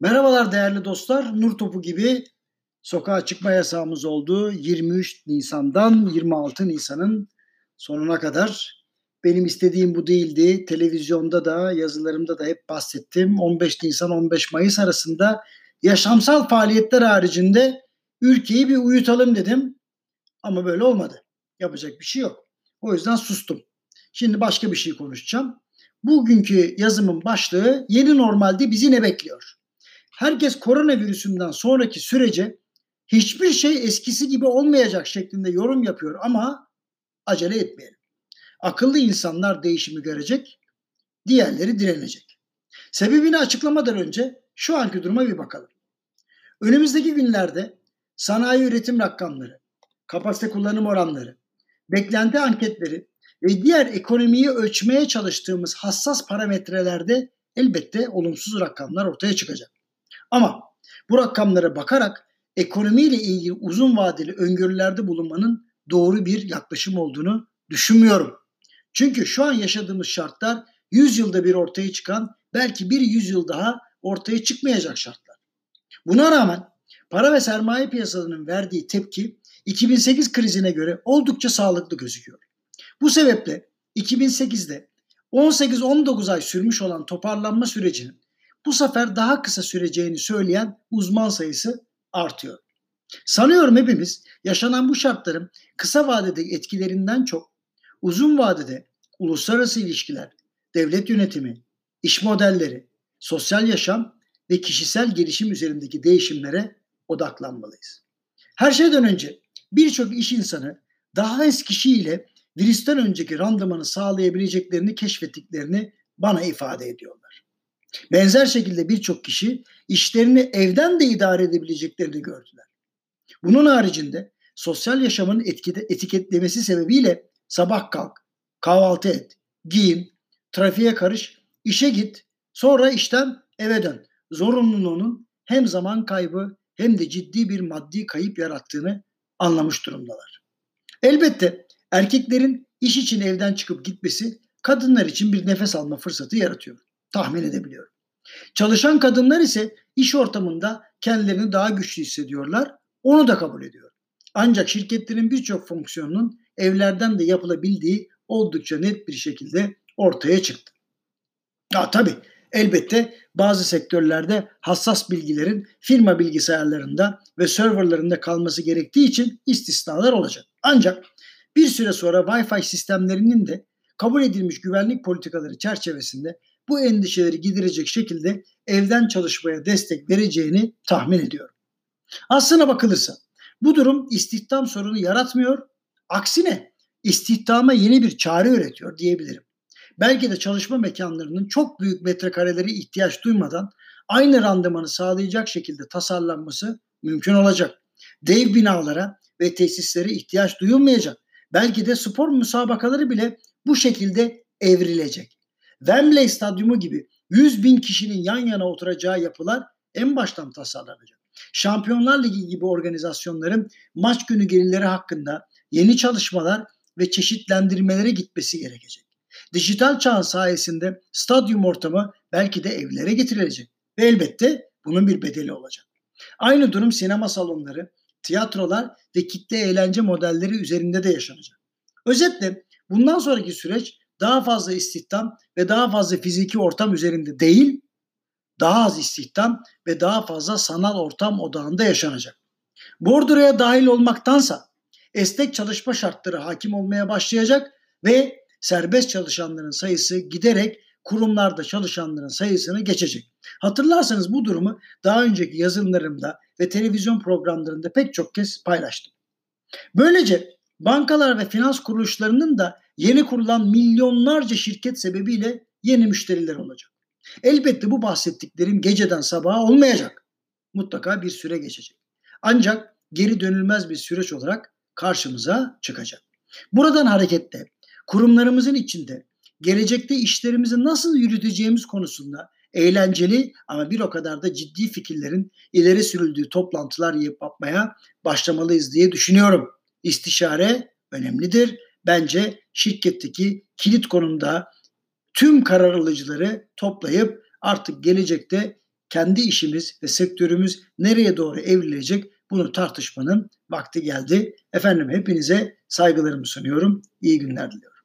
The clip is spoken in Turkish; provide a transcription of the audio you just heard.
Merhabalar değerli dostlar. Nur topu gibi sokağa çıkma yasağımız oldu. 23 Nisan'dan 26 Nisan'ın sonuna kadar. Benim istediğim bu değildi. Televizyonda da yazılarımda da hep bahsettim. 15 Nisan 15 Mayıs arasında yaşamsal faaliyetler haricinde ülkeyi bir uyutalım dedim. Ama böyle olmadı. Yapacak bir şey yok. O yüzden sustum. Şimdi başka bir şey konuşacağım. Bugünkü yazımın başlığı yeni normalde bizi ne bekliyor? Herkes koronavirüsünden sonraki sürece hiçbir şey eskisi gibi olmayacak şeklinde yorum yapıyor ama acele etmeyelim. Akıllı insanlar değişimi görecek, diğerleri direnecek. Sebebini açıklamadan önce şu anki duruma bir bakalım. Önümüzdeki günlerde sanayi üretim rakamları, kapasite kullanım oranları, beklenti anketleri ve diğer ekonomiyi ölçmeye çalıştığımız hassas parametrelerde elbette olumsuz rakamlar ortaya çıkacak. Ama bu rakamlara bakarak ekonomiyle ilgili uzun vadeli öngörülerde bulunmanın doğru bir yaklaşım olduğunu düşünmüyorum. Çünkü şu an yaşadığımız şartlar 100 yılda bir ortaya çıkan belki bir 100 yıl daha ortaya çıkmayacak şartlar. Buna rağmen para ve sermaye piyasalarının verdiği tepki 2008 krizine göre oldukça sağlıklı gözüküyor. Bu sebeple 2008'de 18-19 ay sürmüş olan toparlanma sürecinin bu sefer daha kısa süreceğini söyleyen uzman sayısı artıyor. Sanıyorum hepimiz yaşanan bu şartların kısa vadede etkilerinden çok uzun vadede uluslararası ilişkiler, devlet yönetimi, iş modelleri, sosyal yaşam ve kişisel gelişim üzerindeki değişimlere odaklanmalıyız. Her şeyden önce birçok iş insanı daha az kişiyle virüsten önceki randımanı sağlayabileceklerini keşfettiklerini bana ifade ediyorlar. Benzer şekilde birçok kişi işlerini evden de idare edebileceklerini gördüler. Bunun haricinde sosyal yaşamın etkide, etiketlemesi sebebiyle sabah kalk, kahvaltı et, giyin, trafiğe karış, işe git, sonra işten eve dön. Zorunluluğunun hem zaman kaybı hem de ciddi bir maddi kayıp yarattığını anlamış durumdalar. Elbette erkeklerin iş için evden çıkıp gitmesi kadınlar için bir nefes alma fırsatı yaratıyor tahmin edebiliyorum. Çalışan kadınlar ise iş ortamında kendilerini daha güçlü hissediyorlar. Onu da kabul ediyor. Ancak şirketlerin birçok fonksiyonunun evlerden de yapılabildiği oldukça net bir şekilde ortaya çıktı. Ya tabii elbette bazı sektörlerde hassas bilgilerin firma bilgisayarlarında ve serverlarında kalması gerektiği için istisnalar olacak. Ancak bir süre sonra Wi-Fi sistemlerinin de kabul edilmiş güvenlik politikaları çerçevesinde bu endişeleri giderecek şekilde evden çalışmaya destek vereceğini tahmin ediyorum. Aslına bakılırsa bu durum istihdam sorunu yaratmıyor, aksine istihdama yeni bir çare üretiyor diyebilirim. Belki de çalışma mekanlarının çok büyük metrekareleri ihtiyaç duymadan aynı randımanı sağlayacak şekilde tasarlanması mümkün olacak. Dev binalara ve tesislere ihtiyaç duyulmayacak. Belki de spor müsabakaları bile bu şekilde evrilecek. Wembley Stadyumu gibi 100 bin kişinin yan yana oturacağı yapılar en baştan tasarlanacak. Şampiyonlar Ligi gibi organizasyonların maç günü gelirleri hakkında yeni çalışmalar ve çeşitlendirmelere gitmesi gerekecek. Dijital çağ sayesinde stadyum ortamı belki de evlere getirilecek ve elbette bunun bir bedeli olacak. Aynı durum sinema salonları, tiyatrolar ve kitle eğlence modelleri üzerinde de yaşanacak. Özetle bundan sonraki süreç daha fazla istihdam ve daha fazla fiziki ortam üzerinde değil, daha az istihdam ve daha fazla sanal ortam odağında yaşanacak. Bordroya dahil olmaktansa esnek çalışma şartları hakim olmaya başlayacak ve serbest çalışanların sayısı giderek kurumlarda çalışanların sayısını geçecek. Hatırlarsanız bu durumu daha önceki yazılımlarımda ve televizyon programlarında pek çok kez paylaştım. Böylece bankalar ve finans kuruluşlarının da yeni kurulan milyonlarca şirket sebebiyle yeni müşteriler olacak. Elbette bu bahsettiklerim geceden sabaha olmayacak. Mutlaka bir süre geçecek. Ancak geri dönülmez bir süreç olarak karşımıza çıkacak. Buradan hareketle kurumlarımızın içinde gelecekte işlerimizi nasıl yürüteceğimiz konusunda eğlenceli ama bir o kadar da ciddi fikirlerin ileri sürüldüğü toplantılar yapmaya başlamalıyız diye düşünüyorum. İstişare önemlidir bence şirketteki kilit konumda tüm karar alıcıları toplayıp artık gelecekte kendi işimiz ve sektörümüz nereye doğru evrilecek bunu tartışmanın vakti geldi. Efendim hepinize saygılarımı sunuyorum. İyi günler diliyorum.